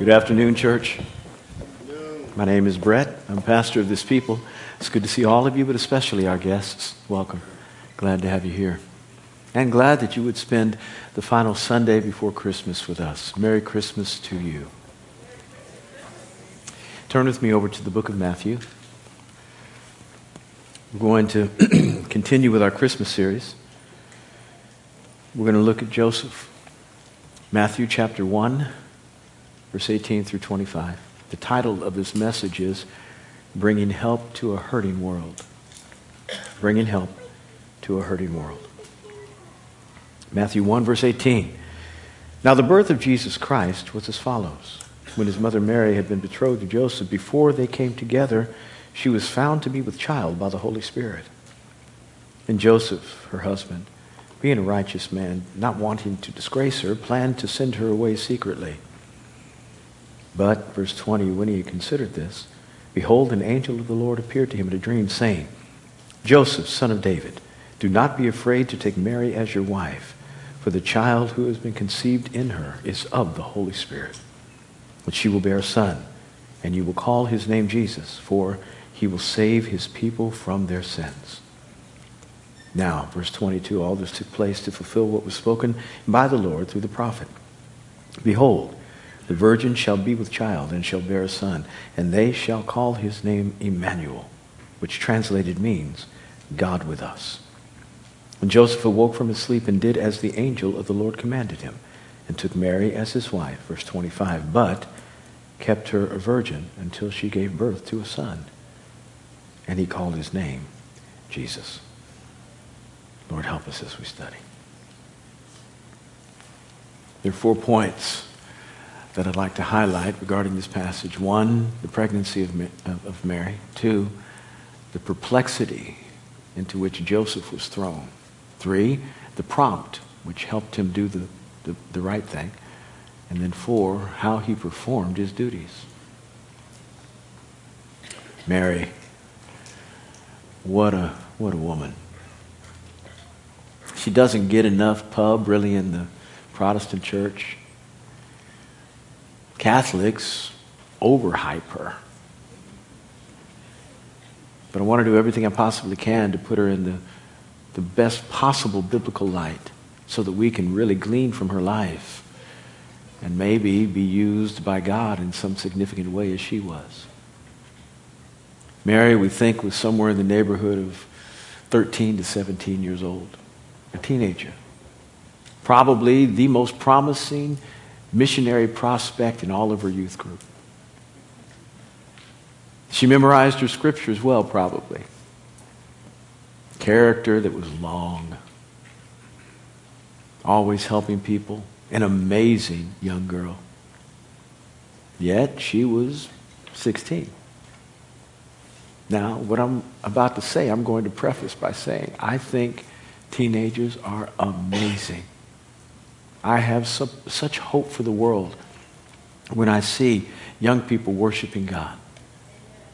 Good afternoon, church. My name is Brett. I'm pastor of this people. It's good to see all of you, but especially our guests. Welcome. Glad to have you here. And glad that you would spend the final Sunday before Christmas with us. Merry Christmas to you. Turn with me over to the book of Matthew. We're going to continue with our Christmas series. We're going to look at Joseph. Matthew chapter 1, verse 18 through 25. The title of this message is Bringing Help to a Hurting World. Bringing Help to a Hurting World. Matthew 1, verse 18. Now, the birth of Jesus Christ was as follows. When his mother Mary had been betrothed to Joseph, before they came together, she was found to be with child by the Holy Spirit. And Joseph, her husband, being a righteous man, not wanting to disgrace her, planned to send her away secretly. But, verse 20, when he had considered this, behold, an angel of the Lord appeared to him in a dream, saying, Joseph, son of David, do not be afraid to take Mary as your wife, for the child who has been conceived in her is of the Holy Spirit. But she will bear a son, and you will call his name Jesus, for he will save his people from their sins. Now, verse 22, all this took place to fulfill what was spoken by the Lord through the prophet. Behold, the virgin shall be with child and shall bear a son, and they shall call his name Emmanuel, which translated means God with us. And Joseph awoke from his sleep and did as the angel of the Lord commanded him, and took Mary as his wife, verse 25, but kept her a virgin until she gave birth to a son. And he called his name Jesus. Lord, help us as we study. There are four points that I'd like to highlight regarding this passage. One, the pregnancy of, of Mary. Two, the perplexity into which Joseph was thrown. Three, the prompt which helped him do the, the, the right thing. And then four, how he performed his duties. Mary, what a, what a woman. She doesn't get enough pub really in the Protestant church. Catholics overhype her. But I want to do everything I possibly can to put her in the, the best possible biblical light so that we can really glean from her life and maybe be used by God in some significant way as she was. Mary, we think, was somewhere in the neighborhood of 13 to 17 years old, a teenager. Probably the most promising missionary prospect in all of her youth group. She memorized her scriptures well, probably. Character that was long, always helping people, an amazing young girl. Yet she was 16. Now, what I'm about to say, I'm going to preface by saying I think teenagers are amazing. I have such hope for the world when I see young people worshiping God.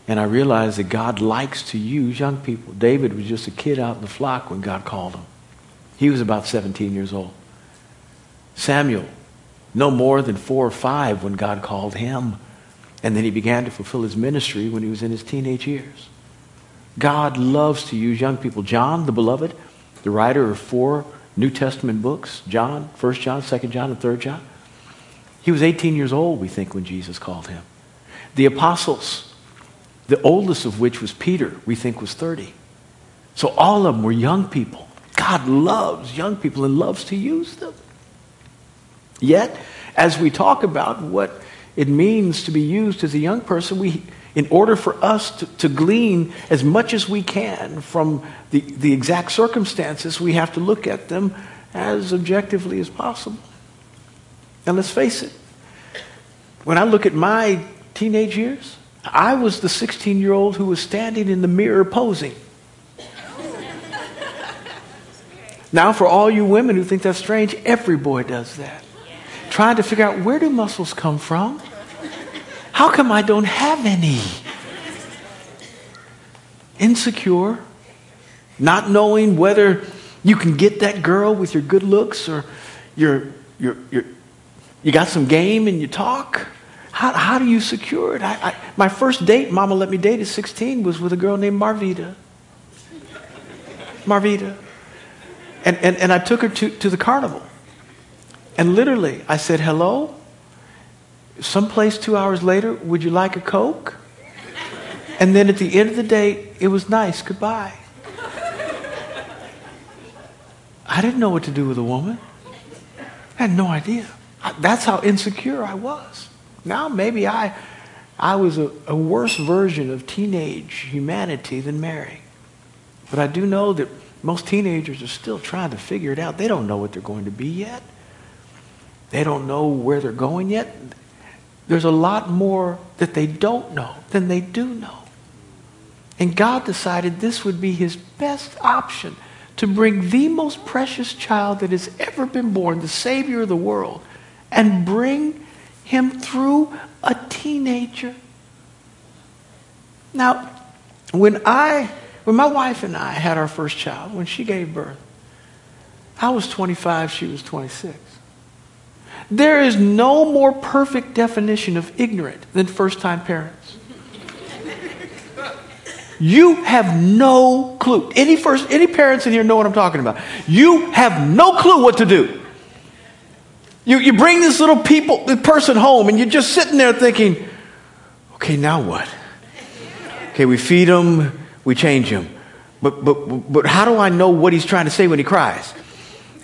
And I realize that God likes to use young people. David was just a kid out in the flock when God called him. He was about 17 years old. Samuel, no more than four or five when God called him. And then he began to fulfill his ministry when he was in his teenage years. God loves to use young people. John, the beloved, the writer of four New Testament books, John, 1 John, 2 John, and 3 John. He was 18 years old, we think, when Jesus called him. The apostles, the oldest of which was Peter, we think was 30. So all of them were young people. God loves young people and loves to use them. Yet, as we talk about what it means to be used as a young person, we, in order for us to, to glean as much as we can from the, the exact circumstances, we have to look at them as objectively as possible. And let's face it, when I look at my teenage years, I was the 16 year old who was standing in the mirror posing. now, for all you women who think that's strange, every boy does that. Trying to figure out where do muscles come from? How come I don't have any? Insecure, not knowing whether you can get that girl with your good looks or you're, you're, you're, you got some game and you talk. How, how do you secure it? I, I, my first date, Mama let me date at 16, was with a girl named Marvita. Marvita. And, and, and I took her to, to the carnival. And literally, I said, hello? Someplace two hours later, would you like a Coke? And then at the end of the day, it was nice. Goodbye. I didn't know what to do with a woman. I had no idea. That's how insecure I was. Now maybe I, I was a, a worse version of teenage humanity than Mary. But I do know that most teenagers are still trying to figure it out. They don't know what they're going to be yet. They don't know where they're going yet. There's a lot more that they don't know than they do know. And God decided this would be his best option to bring the most precious child that has ever been born, the Savior of the world, and bring him through a teenager. Now, when I, when my wife and I had our first child, when she gave birth, I was 25, she was 26. There is no more perfect definition of ignorant than first time parents. You have no clue. Any first any parents in here know what I'm talking about. You have no clue what to do. You, you bring this little people, this person home, and you're just sitting there thinking, okay, now what? Okay, we feed him, we change him. But, but, but how do I know what he's trying to say when he cries?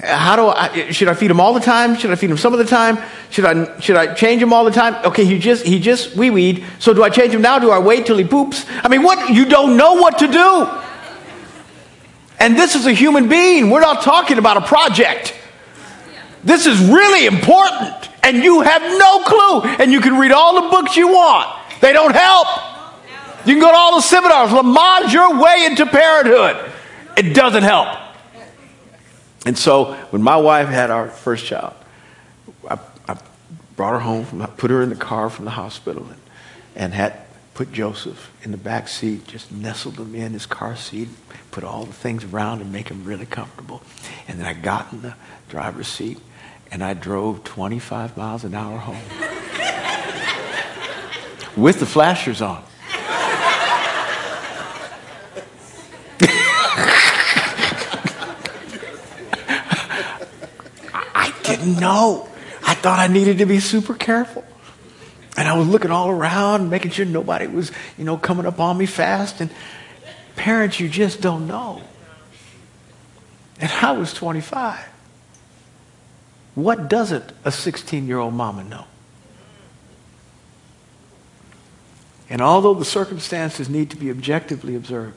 How do I, should I feed him all the time? Should I feed him some of the time? Should I, should I change him all the time? Okay, he just, he just wee weed. So do I change him now? Do I wait till he poops? I mean, what? You don't know what to do. And this is a human being. We're not talking about a project. This is really important. And you have no clue. And you can read all the books you want. They don't help. You can go to all the seminars. Lamaze your way into parenthood. It doesn't help. And so when my wife had our first child, I, I brought her home, from, I put her in the car from the hospital and, and had put Joseph in the back seat, just nestled him in his car seat, put all the things around and make him really comfortable. And then I got in the driver's seat and I drove 25 miles an hour home with the flashers on. Didn't know. I thought I needed to be super careful. And I was looking all around, making sure nobody was, you know, coming up on me fast. And parents, you just don't know. And I was 25. What doesn't a 16 year old mama know? And although the circumstances need to be objectively observed,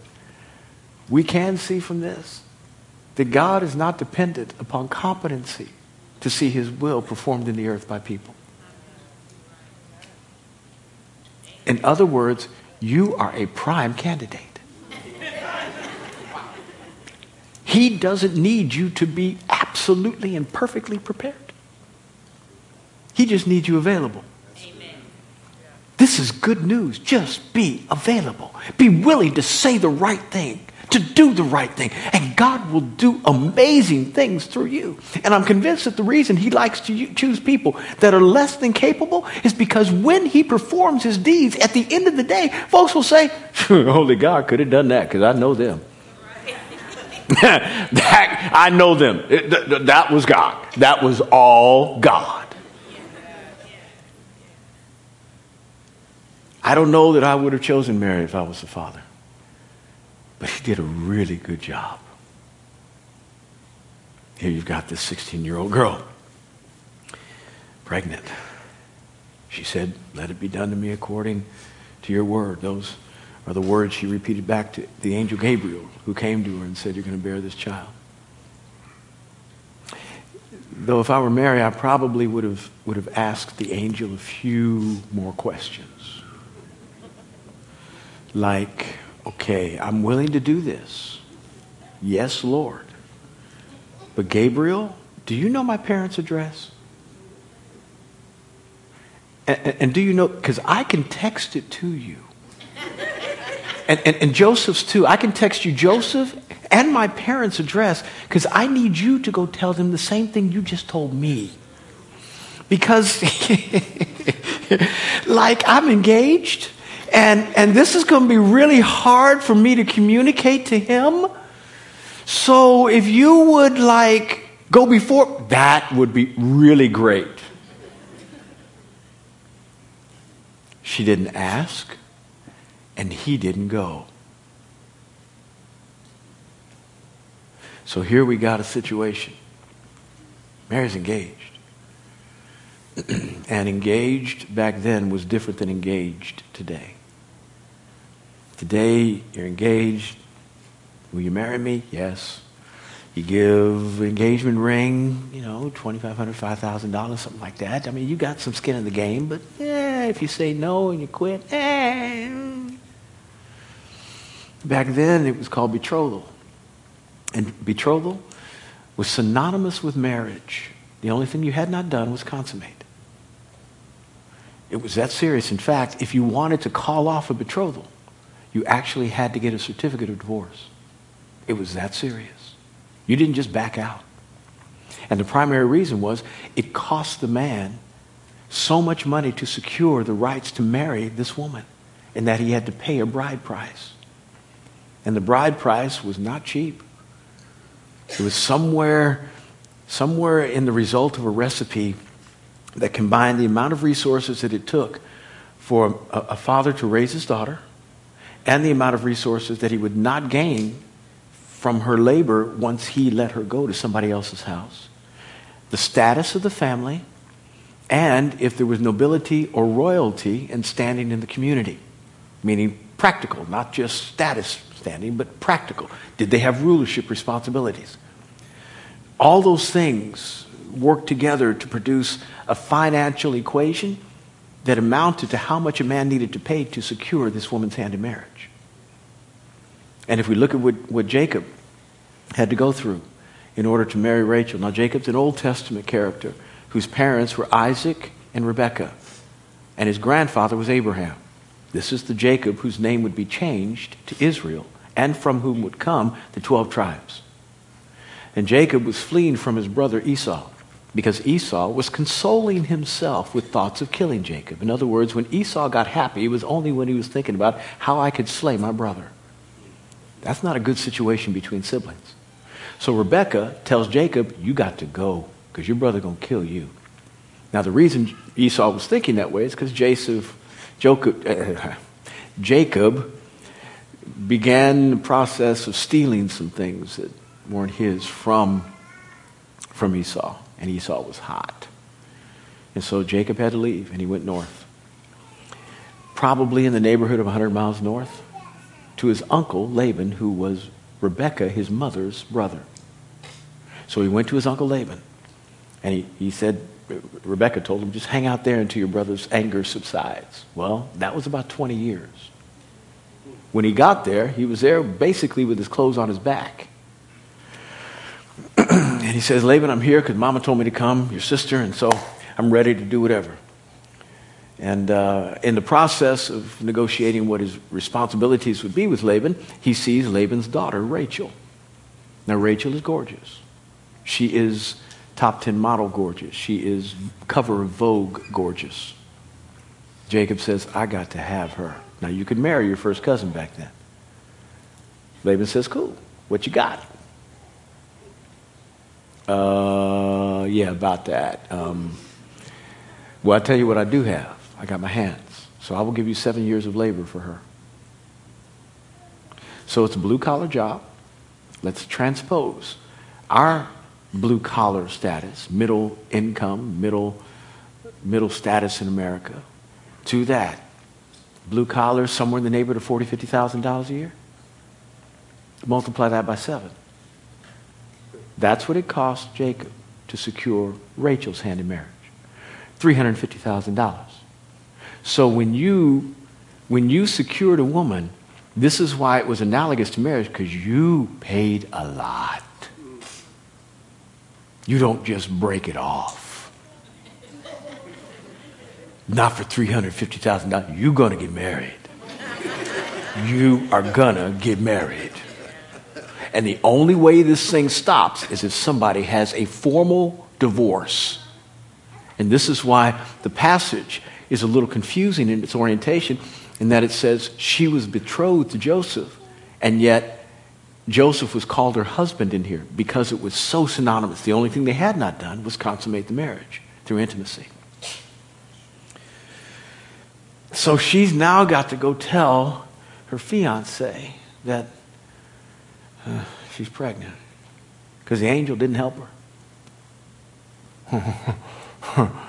we can see from this that God is not dependent upon competency to see his will performed in the earth by people. In other words, you are a prime candidate. He doesn't need you to be absolutely and perfectly prepared. He just needs you available. Amen. This is good news. Just be available. Be willing to say the right thing to do the right thing. And God will do amazing things through you. And I'm convinced that the reason He likes to choose people that are less than capable is because when He performs His deeds, at the end of the day, folks will say, Holy God could have done that because I know them. that, I know them. It, th- that was God. That was all God. I don't know that I would have chosen Mary if I was the father. But he did a really good job. Here you've got this 16 year old girl, pregnant. She said, Let it be done to me according to your word. Those are the words she repeated back to the angel Gabriel, who came to her and said, You're going to bear this child. Though if I were Mary, I probably would have, would have asked the angel a few more questions. Like, okay, I'm willing to do this. Yes, Lord. But Gabriel, do you know my parents' address? And, and, do you know, because I can text it to you. And, and, and, Joseph's too. I can text you Joseph and my parents' address because I need you to go tell them the same thing you just told me. Because like I'm engaged and, and this is going to be really hard for me to communicate to him. So if you would like go before, that would be really great. She didn't ask, and he didn't go. So here we got a situation. Mary's engaged. and engaged back then was different than engaged today. Today, you're engaged. Will you marry me? Yes. You give engagement ring, you know, $2,500, $5,000, something like that. I mean, you got some skin in the game, but eh, if you say no and you quit, eh. Back then, it was called betrothal. And betrothal was synonymous with marriage. The only thing you had not done was consummate. It was that serious. In fact, if you wanted to call off a betrothal, you actually had to get a certificate of divorce. It was that serious. You didn't just back out. And the primary reason was it cost the man so much money to secure the rights to marry this woman, and that he had to pay a bride price. And the bride price was not cheap. It was somewhere, somewhere in the result of a recipe that combined the amount of resources that it took for a, a father to raise his daughter and the amount of resources that he would not gain from her labor once he let her go to somebody else's house. The status of the family, and if there was nobility or royalty and standing in the community, meaning practical, not just status standing, but practical. Did they have rulership responsibilities? All those things work together to produce a financial equation that amounted to how much a man needed to pay to secure this woman's hand in marriage. And if we look at what, what Jacob had to go through in order to marry Rachel. Now, Jacob's an Old Testament character whose parents were Isaac and Rebekah, and his grandfather was Abraham. This is the Jacob whose name would be changed to Israel, and from whom would come the 12 tribes. And Jacob was fleeing from his brother Esau because Esau was consoling himself with thoughts of killing Jacob. In other words, when Esau got happy, it was only when he was thinking about how I could slay my brother. That's not a good situation between siblings. So Rebecca tells Jacob, You got to go because your brother going to kill you. Now, the reason Esau was thinking that way is because Jacob, uh, Jacob began the process of stealing some things that weren't his from, from Esau. And Esau was hot. And so Jacob had to leave, and he went north. Probably in the neighborhood of 100 miles north to his uncle Laban, who was Rebekah, his mother's brother. So he went to his uncle Laban, and he, he said, Rebekah told him, just hang out there until your brother's anger subsides. Well, that was about 20 years. When he got there, he was there basically with his clothes on his back. and he says, Laban, I'm here because mama told me to come, your sister, and so I'm ready to do whatever. And uh, in the process of negotiating what his responsibilities would be with Laban, he sees Laban's daughter, Rachel. Now, Rachel is gorgeous. She is top 10 model gorgeous. She is cover of Vogue gorgeous. Jacob says, I got to have her. Now, you could marry your first cousin back then. Laban says, Cool. What you got? Uh, yeah, about that. Um, well, I'll tell you what I do have. I got my hands. So I will give you seven years of labor for her. So it's a blue collar job. Let's transpose our blue collar status, middle income, middle, middle status in America, to that. Blue collar, somewhere in the neighborhood of $40,000, $50,000 a year. Multiply that by seven. That's what it cost Jacob to secure Rachel's hand in marriage $350,000. So when you, when you secured a woman, this is why it was analogous to marriage, because you paid a lot. You don't just break it off. Not for $350,000. You're going to get married. You are going to get married. And the only way this thing stops is if somebody has a formal divorce. And this is why the passage is a little confusing in its orientation in that it says she was betrothed to Joseph, and yet Joseph was called her husband in here because it was so synonymous. The only thing they had not done was consummate the marriage through intimacy. So she's now got to go tell her fiance that uh, she's pregnant because the angel didn't help her.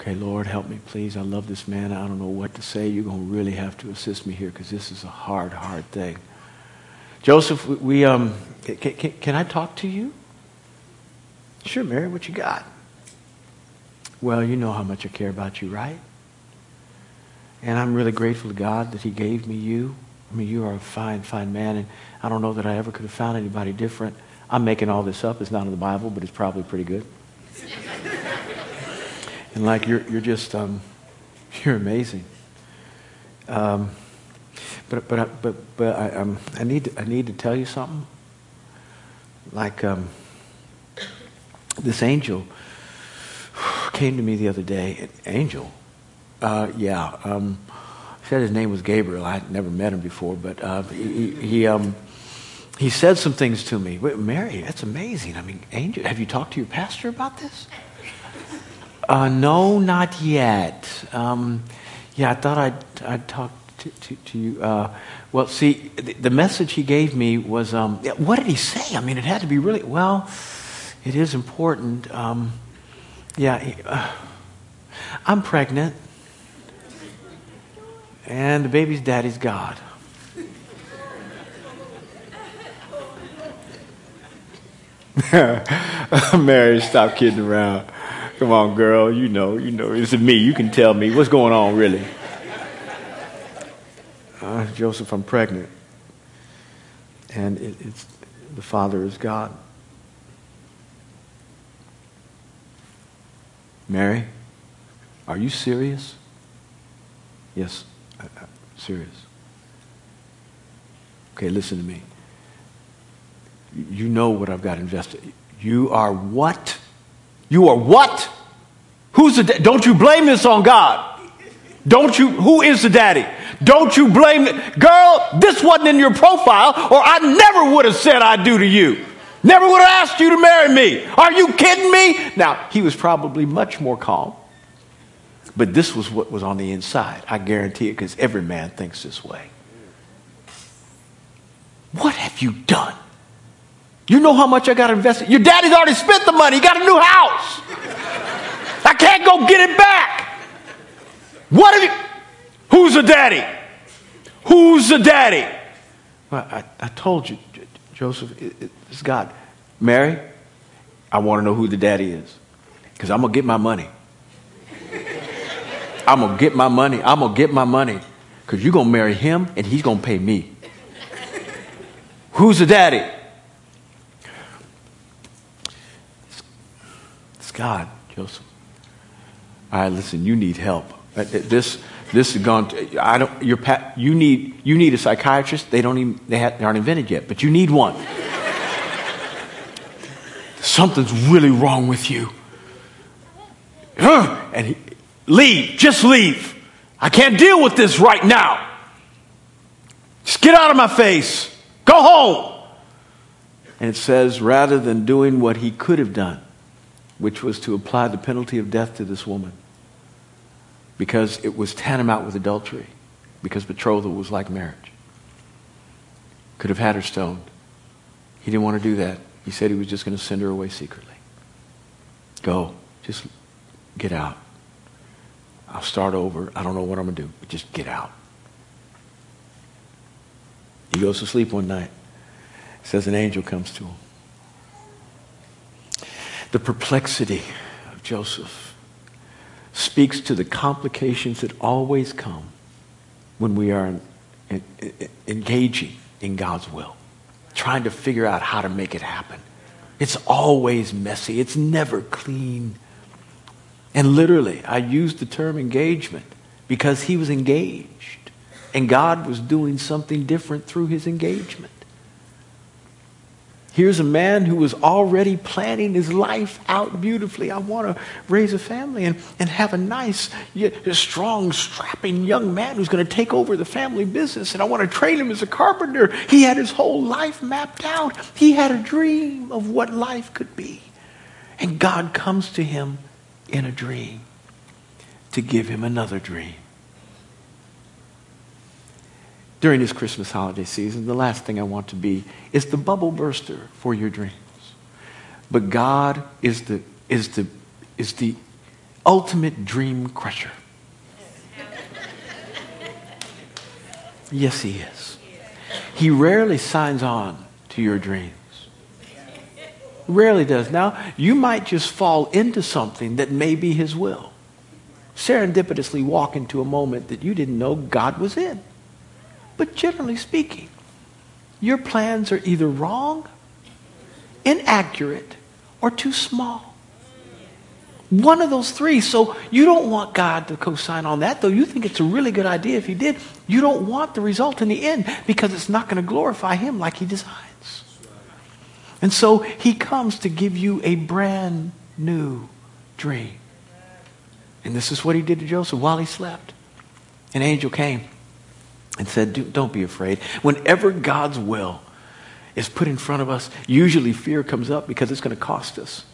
okay, Lord, help me, please. I love this man. I don't know what to say. You're going to really have to assist me here because this is a hard, hard thing. Joseph, we, we um, can, can, can I talk to you? Sure, Mary, what you got? Well, you know how much I care about you, right? And I'm really grateful to God that He gave me you. I mean, you are a fine, fine man, and I don't know that I ever could have found anybody different. I'm making all this up. It's not in the Bible, but it's probably pretty good. and like you're, you're just, um, you're amazing. Um, but but but but I, um, I need to, I need to tell you something. Like um, this angel came to me the other day. Angel, uh, yeah. Um, said his name was Gabriel. I would never met him before, but uh, he he, um, he said some things to me. Wait, Mary, that's amazing. I mean, Angel, have you talked to your pastor about this? Uh, no, not yet. Um, yeah, I thought I'd I'd talk to, to, to you. Uh, well, see, the, the, message he gave me was um, what did he say? I mean, it had to be really well. It is important. Um, yeah, uh, I'm pregnant. And the baby's daddy's God. Mary, stop kidding around. Come on, girl. You know, you know, it's me. You can tell me what's going on, really. Uh, Joseph, I'm pregnant. And it, it's the Father is God. Mary, are you serious? Yes. i'm Serious. Okay, listen to me. You know what I've got invested. You are what? You are what? Who's the da- don't you blame this on God? Don't you who is the daddy? Don't you blame it. Girl, this wasn't in your profile or I never would have said I do to you. Never would have asked you to marry me. Are you kidding me? Now, he was probably much more calm but this was what was on the inside. I guarantee it because every man thinks this way. What have you done? You know how much I got to invested. Your daddy's already spent the money. He got a new house. I can't go get it back. What have you? Who's the daddy? Who's the daddy? Well, I, I told you, Joseph, it, it's God. Mary, I want to know who the daddy is because I'm going to get my money. I'm going to get my money. I'm going to get my money. Because you're going to marry him and he's going to pay me. Who's the daddy? It's God, Joseph. All right, listen, you need help. Uh, this, this is gone. To, I don't. Your you need you need a psychiatrist. They don't even they, have, they aren't invented yet, but you need one. Something's really wrong with you. And he, Leave. Just leave. I can't deal with this right now. Just get out of my face. Go home. And it says, rather than doing what he could have done, which was to apply the penalty of death to this woman, because it was tantamount with adultery, because betrothal was like marriage, could have had her stoned. He didn't want to do that. He said he was just going to send her away secretly. Go. Just get out. I'll start over. I don't know what I'm going to do, but just get out. He goes to sleep one night. says an angel comes to him. The perplexity of Joseph speaks to the complications that always come when we are engaging in God's will, trying to figure out how to make it happen. It's always messy, it's never clean. And literally, I used the term engagement because he was engaged. And God was doing something different through his engagement. Here's a man who was already planning his life out beautifully. I want to raise a family and, and have a nice, strong, strapping young man who's going to take over the family business. And I want to train him as a carpenter. He had his whole life mapped out. He had a dream of what life could be. And God comes to him in a dream to give him another dream during this Christmas holiday season, the last thing I want to be is the bubble burster for your dreams. But God is the, is the, is the ultimate dream crusher. Yes, He is. He rarely signs on to your dreams. Rarely does. Now, you might just fall into something that may be His will. Serendipitously walk into a moment that you didn't know God was in. But generally speaking, your plans are either wrong, inaccurate, or too small. One of those three. So you don't want God to co sign on that, though you think it's a really good idea if He did. You don't want the result in the end because it's not going to glorify Him like He designs. And so He comes to give you a brand new dream. And this is what He did to Joseph while he slept. An angel came and said, Don't be afraid. Whenever God's will is put in front of us, usually fear comes up because it's going to cost us.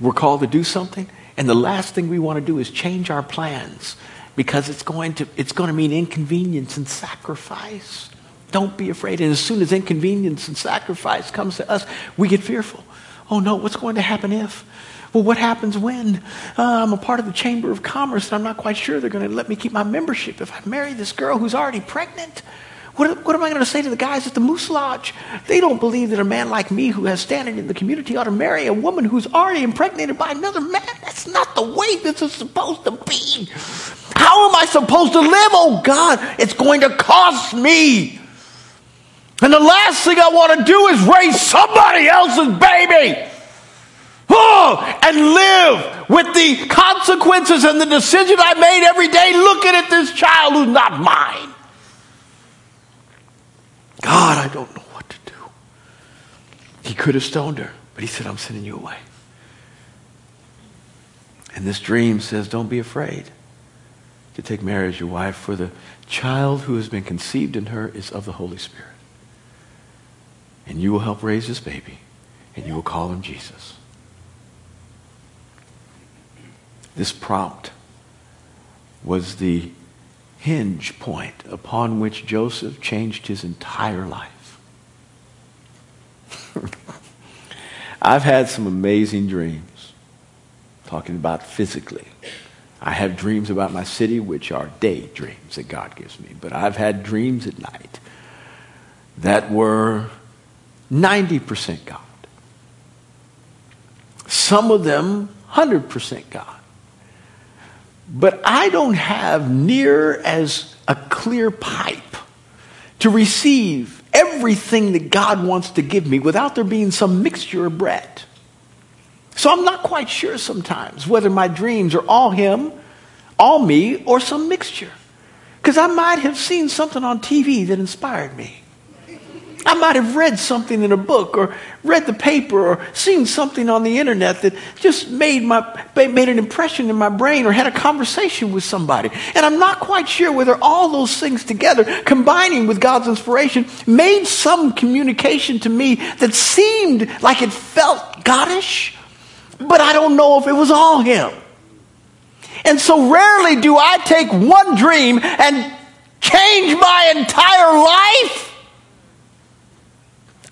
We're called to do something, and the last thing we want to do is change our plans because it's going to, it's going to mean inconvenience and sacrifice. Don't be afraid. And as soon as inconvenience and sacrifice comes to us, we get fearful. Oh no, what's going to happen if? Well, what happens when uh, I'm a part of the Chamber of Commerce and I'm not quite sure they're going to let me keep my membership if I marry this girl who's already pregnant? What, what am I going to say to the guys at the Moose Lodge? They don't believe that a man like me who has standing in the community ought to marry a woman who's already impregnated by another man. That's not the way this is supposed to be. How am I supposed to live? Oh God, it's going to cost me. And the last thing I want to do is raise somebody else's baby oh, and live with the consequences and the decision I made every day looking at this child who's not mine. God, I don't know what to do. He could have stoned her, but he said, I'm sending you away. And this dream says, Don't be afraid to take Mary as your wife, for the child who has been conceived in her is of the Holy Spirit. And you will help raise this baby, and you will call him Jesus. This prompt was the hinge point upon which Joseph changed his entire life. I've had some amazing dreams, talking about physically. I have dreams about my city, which are daydreams that God gives me. But I've had dreams at night that were 90% God. Some of them 100% God. But I don't have near as a clear pipe to receive everything that God wants to give me without there being some mixture of bread. So I'm not quite sure sometimes whether my dreams are all Him, all me, or some mixture. Because I might have seen something on TV that inspired me. I might have read something in a book or read the paper or seen something on the internet that just made, my, made an impression in my brain or had a conversation with somebody. And I'm not quite sure whether all those things together, combining with God's inspiration, made some communication to me that seemed like it felt Godish, but I don't know if it was all Him. And so rarely do I take one dream and change my entire life.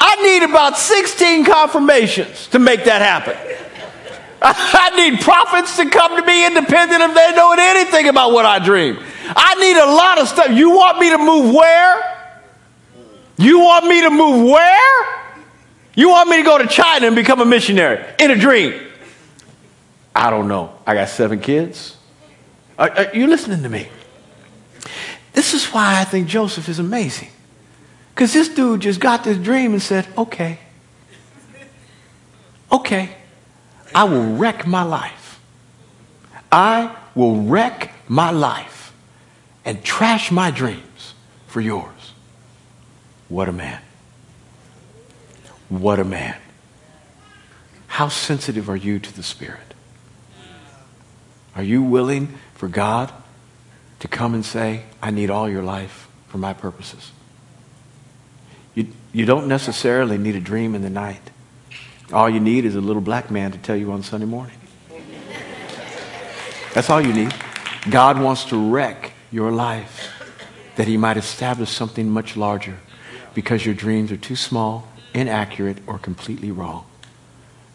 I need about 16 confirmations to make that happen. I need prophets to come to me independent of they know anything about what I dream. I need a lot of stuff. You want me to move where? You want me to move where? You want me to go to China and become a missionary in a dream? I don't know. I got seven kids. Are, are you listening to me? This is why I think Joseph is amazing. Because this dude just got this dream and said, okay, okay, I will wreck my life. I will wreck my life and trash my dreams for yours. What a man. What a man. How sensitive are you to the Spirit? Are you willing for God to come and say, I need all your life for my purposes? You, don't necessarily need a dream in the night. All you need is a little black man to tell you on Sunday morning. That's all you need. God wants to wreck your life that he might establish something much larger because your dreams are too small, inaccurate, or completely wrong.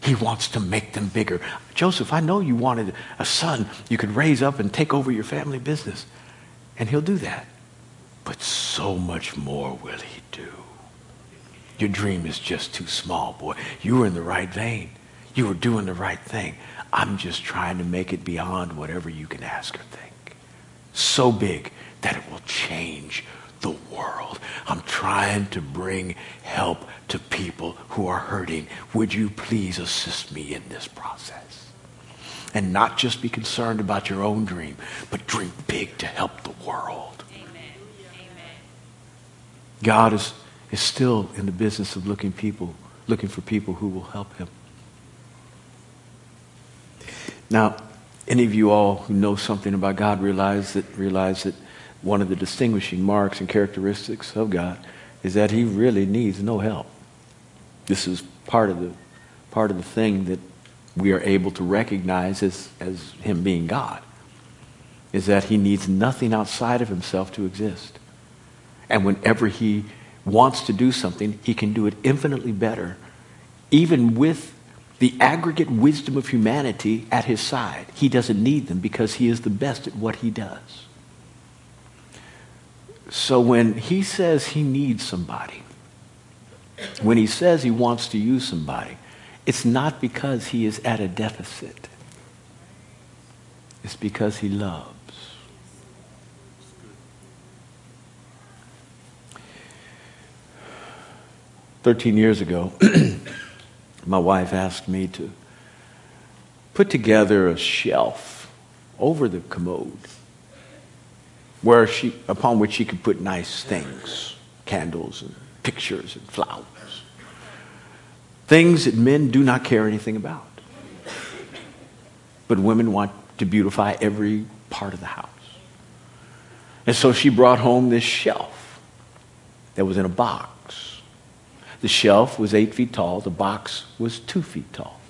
He wants to make them bigger. Joseph, I know you wanted a son you could raise up and take over your family business. And he'll do that. But so much more will he do. Your dream is just too small, boy. You were in the right vein. You were doing the right thing. I'm just trying to make it beyond whatever you can ask or think. So big that it will change the world. I'm trying to bring help to people who are hurting. Would you please assist me in this process? And not just be concerned about your own dream, but dream big to help the world. Amen. Amen. God is, is still in the business of looking people, looking for people who will help him. Now, any of you all who know something about God realize that realize that one of the distinguishing marks and characteristics of God is that he really needs no help. This is part of the part of the thing that we are able to recognize as, as him being God is that he needs nothing outside of himself to exist. And whenever he wants to do something, he can do it infinitely better, even with the aggregate wisdom of humanity at his side. He doesn't need them because he is the best at what he does. So when he says he needs somebody, when he says he wants to use somebody, it's not because he is at a deficit. It's because he loves. Thirteen years ago, my wife asked me to put together a shelf over the commode where she, upon which she could put nice things, candles and pictures and flowers. Things that men do not care anything about. But women want to beautify every part of the house. And so she brought home this shelf that was in a box. The shelf was eight feet tall, the box was two feet tall,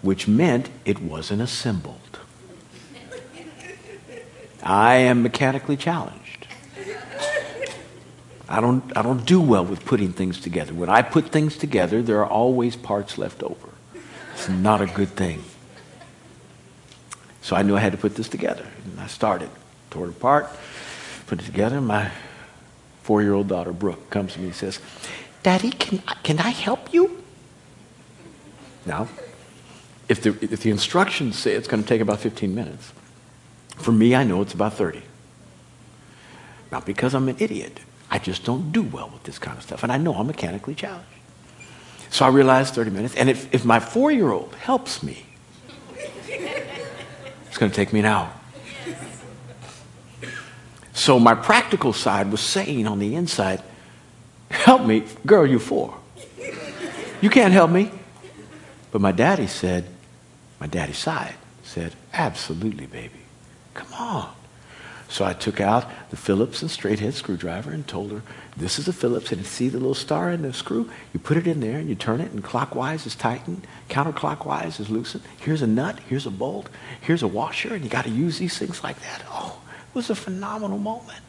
which meant it wasn't assembled. I am mechanically challenged. I don't, I don't do well with putting things together. When I put things together, there are always parts left over. It's not a good thing. So I knew I had to put this together. And I started, tore it apart, put it together. My four year old daughter, Brooke, comes to me and says, Daddy, can, can I help you? Now, if the, if the instructions say it's going to take about 15 minutes, for me, I know it's about 30. Not because I'm an idiot. I just don't do well with this kind of stuff. And I know I'm mechanically challenged. So I realized 30 minutes. And if, if my four year old helps me, it's going to take me an hour. So my practical side was saying on the inside, Help me, girl, you're four. You can't help me. But my daddy said, my daddy side, said, Absolutely, baby. Come on. So I took out the Phillips and straight head screwdriver and told her, this is a Phillips, and see the little star in the screw? You put it in there and you turn it, and clockwise is tightened, counterclockwise is loosened. Here's a nut, here's a bolt, here's a washer, and you got to use these things like that. Oh, it was a phenomenal moment.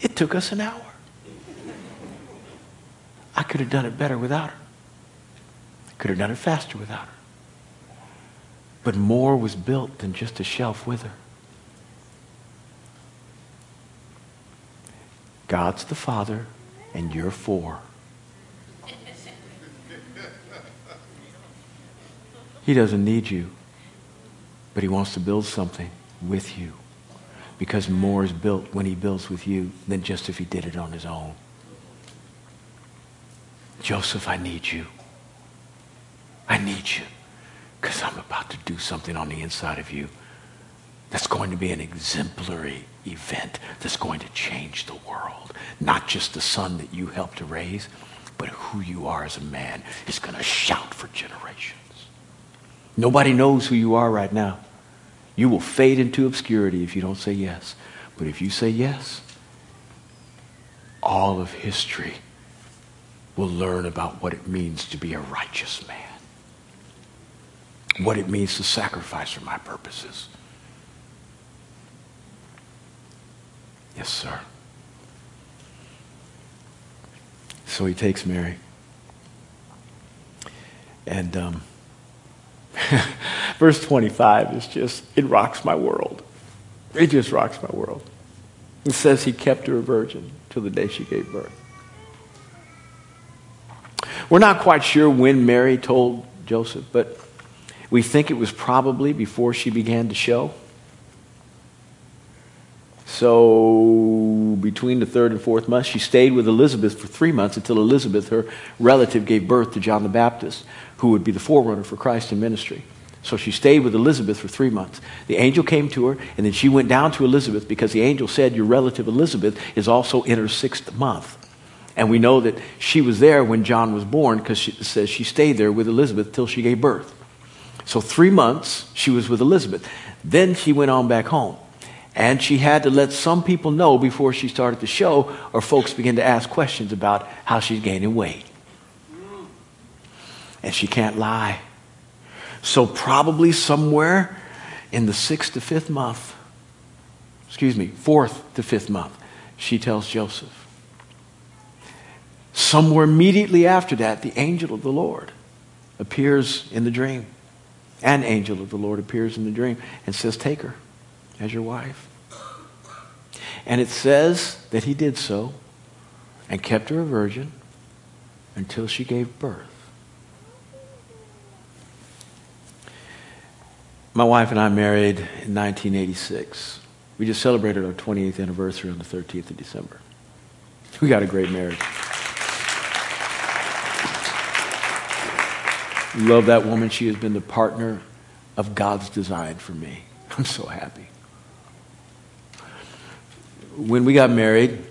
It took us an hour. I could have done it better without her. I could have done it faster without her. But more was built than just a shelf with her. God's the Father, and you're four. He doesn't need you, but He wants to build something with you because more is built when He builds with you than just if He did it on His own. Joseph, I need you. I need you because I'm about to do something on the inside of you that's going to be an exemplary event that's going to change the world. Not just the son that you helped to raise, but who you are as a man is going to shout for generations. Nobody knows who you are right now. You will fade into obscurity if you don't say yes. But if you say yes, all of history will learn about what it means to be a righteous man, what it means to sacrifice for my purposes. Yes, sir. So he takes Mary. And um, verse 25 is just, it rocks my world. It just rocks my world. It says he kept her a virgin till the day she gave birth. We're not quite sure when Mary told Joseph, but we think it was probably before she began to show. So, between the third and fourth month, she stayed with Elizabeth for three months until Elizabeth, her relative, gave birth to John the Baptist, who would be the forerunner for Christ in ministry. So she stayed with Elizabeth for three months. The angel came to her, and then she went down to Elizabeth because the angel said, Your relative Elizabeth is also in her sixth month. And we know that she was there when John was born because it says she stayed there with Elizabeth till she gave birth. So, three months she was with Elizabeth. Then she went on back home. And she had to let some people know before she started the show, or folks began to ask questions about how she's gaining weight. And she can't lie. So, probably somewhere in the sixth to fifth month, excuse me, fourth to fifth month, she tells Joseph, Somewhere immediately after that, the angel of the Lord appears in the dream. An angel of the Lord appears in the dream and says, Take her as your wife. And it says that he did so and kept her a virgin until she gave birth. My wife and I married in 1986. We just celebrated our 28th anniversary on the 13th of December. We got a great marriage. Love that woman. She has been the partner of God's design for me. I'm so happy. When we got married,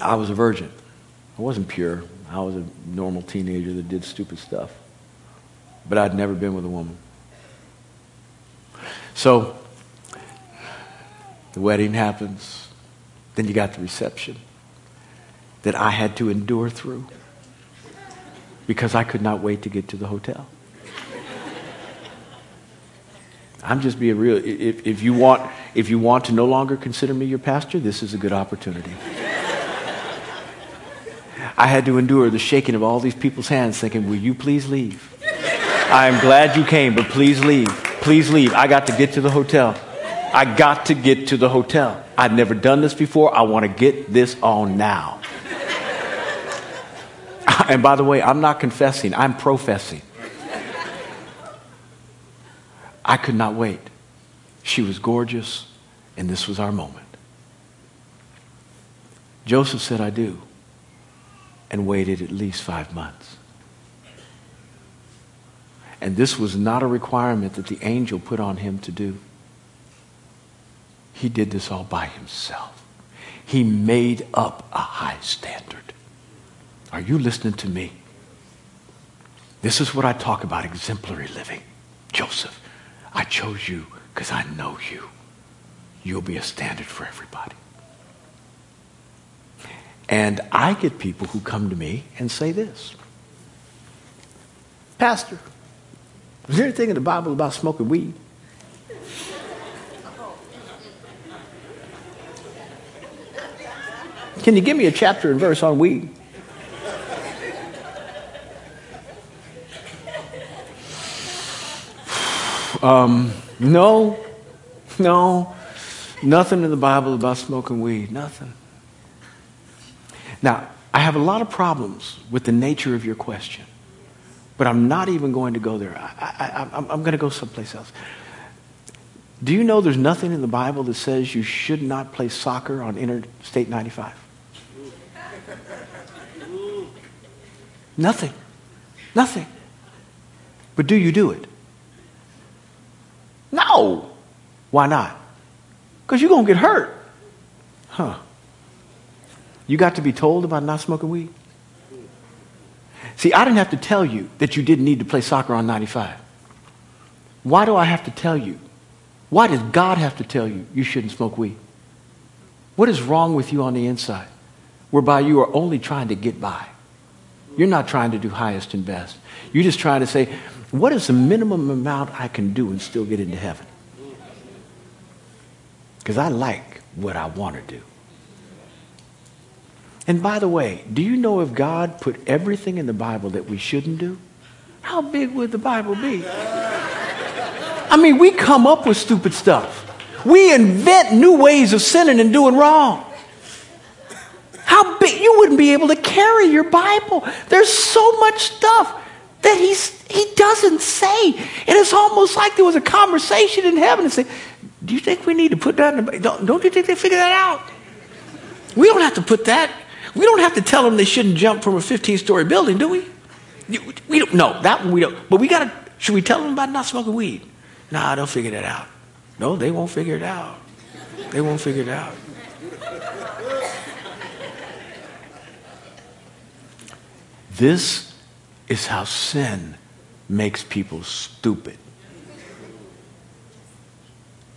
I was a virgin. I wasn't pure. I was a normal teenager that did stupid stuff. But I'd never been with a woman. So, the wedding happens. Then you got the reception that I had to endure through because I could not wait to get to the hotel. I'm just being real. If, if, you want, if you want to no longer consider me your pastor, this is a good opportunity. I had to endure the shaking of all these people's hands, thinking, Will you please leave? I am glad you came, but please leave. Please leave. I got to get to the hotel. I got to get to the hotel. I've never done this before. I want to get this on now. And by the way, I'm not confessing, I'm professing. I could not wait. She was gorgeous, and this was our moment. Joseph said, I do, and waited at least five months. And this was not a requirement that the angel put on him to do. He did this all by himself. He made up a high standard. Are you listening to me? This is what I talk about exemplary living. Joseph, I chose you because I know you. You'll be a standard for everybody. And I get people who come to me and say this Pastor, is there anything in the Bible about smoking weed? Can you give me a chapter and verse on weed? Um, no, no, nothing in the Bible about smoking weed. Nothing. Now, I have a lot of problems with the nature of your question, but I'm not even going to go there. I, am going to go someplace else. Do you know there's nothing in the Bible that says you should not play soccer on Interstate 95? Nothing. Nothing. But do you do it? No. Why not? Because you're going to get hurt. Huh. You got to be told about not smoking weed? See, I didn't have to tell you that you didn't need to play soccer on 95. Why do I have to tell you? Why does God have to tell you you shouldn't smoke weed? What is wrong with you on the inside? Whereby you are only trying to get by. You're not trying to do highest and best. You're just trying to say, what is the minimum amount I can do and still get into heaven? Because I like what I want to do. And by the way, do you know if God put everything in the Bible that we shouldn't do? How big would the Bible be? I mean, we come up with stupid stuff. We invent new ways of sinning and doing wrong. How big you wouldn't be able to carry your Bible. There's so much stuff that he's he doesn't say. And it's almost like there was a conversation in heaven and say, Do you think we need to put that in the don't, don't you think they figure that out? We don't have to put that we don't have to tell them they shouldn't jump from a 15 story building, do we? We don't, no, that one we don't. But we got to, should we tell them about not smoking weed? Nah, they'll figure that out. No, they won't figure it out. They won't figure it out. This is how sin makes people stupid.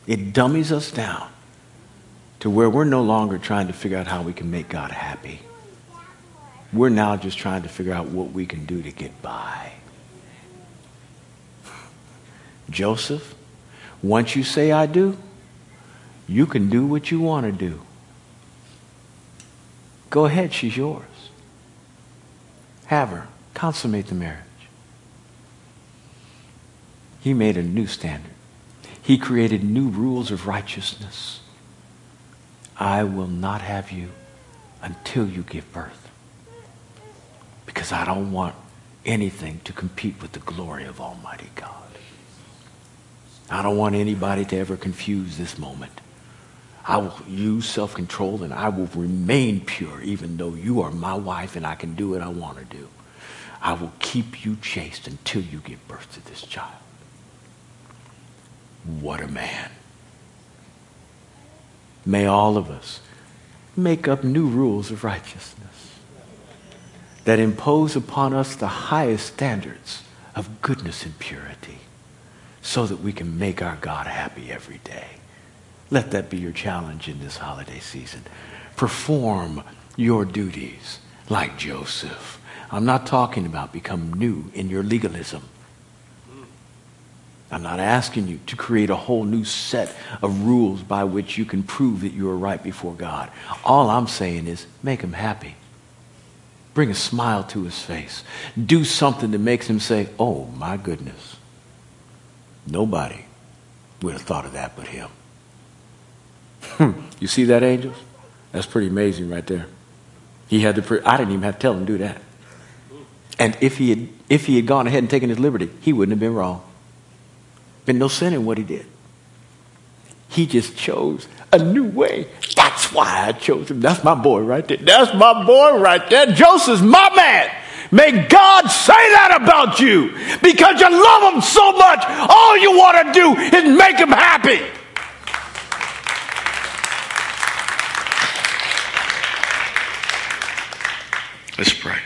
It dummies us down to where we're no longer trying to figure out how we can make God happy. We're now just trying to figure out what we can do to get by. Joseph, once you say I do, you can do what you want to do. Go ahead, she's yours. Have her. Consummate the marriage. He made a new standard. He created new rules of righteousness. I will not have you until you give birth. Because I don't want anything to compete with the glory of Almighty God. I don't want anybody to ever confuse this moment. I will use self control and I will remain pure even though you are my wife and I can do what I want to do. I will keep you chaste until you give birth to this child. What a man. May all of us make up new rules of righteousness that impose upon us the highest standards of goodness and purity so that we can make our God happy every day. Let that be your challenge in this holiday season. Perform your duties like Joseph. I'm not talking about become new in your legalism. I'm not asking you to create a whole new set of rules by which you can prove that you are right before God. All I'm saying is make him happy. Bring a smile to his face. Do something that makes him say, Oh my goodness. Nobody would have thought of that but him. Hmm. you see that, angels? That's pretty amazing right there. He had to, pre- I didn't even have to tell him to do that. And if he had, if he had gone ahead and taken his liberty, he wouldn't have been wrong. Been no sin in what he did. He just chose a new way. That's why I chose him. That's my boy right there. That's my boy right there. Joseph's my man. May God say that about you because you love him so much. All you want to do is make him happy. Let's pray.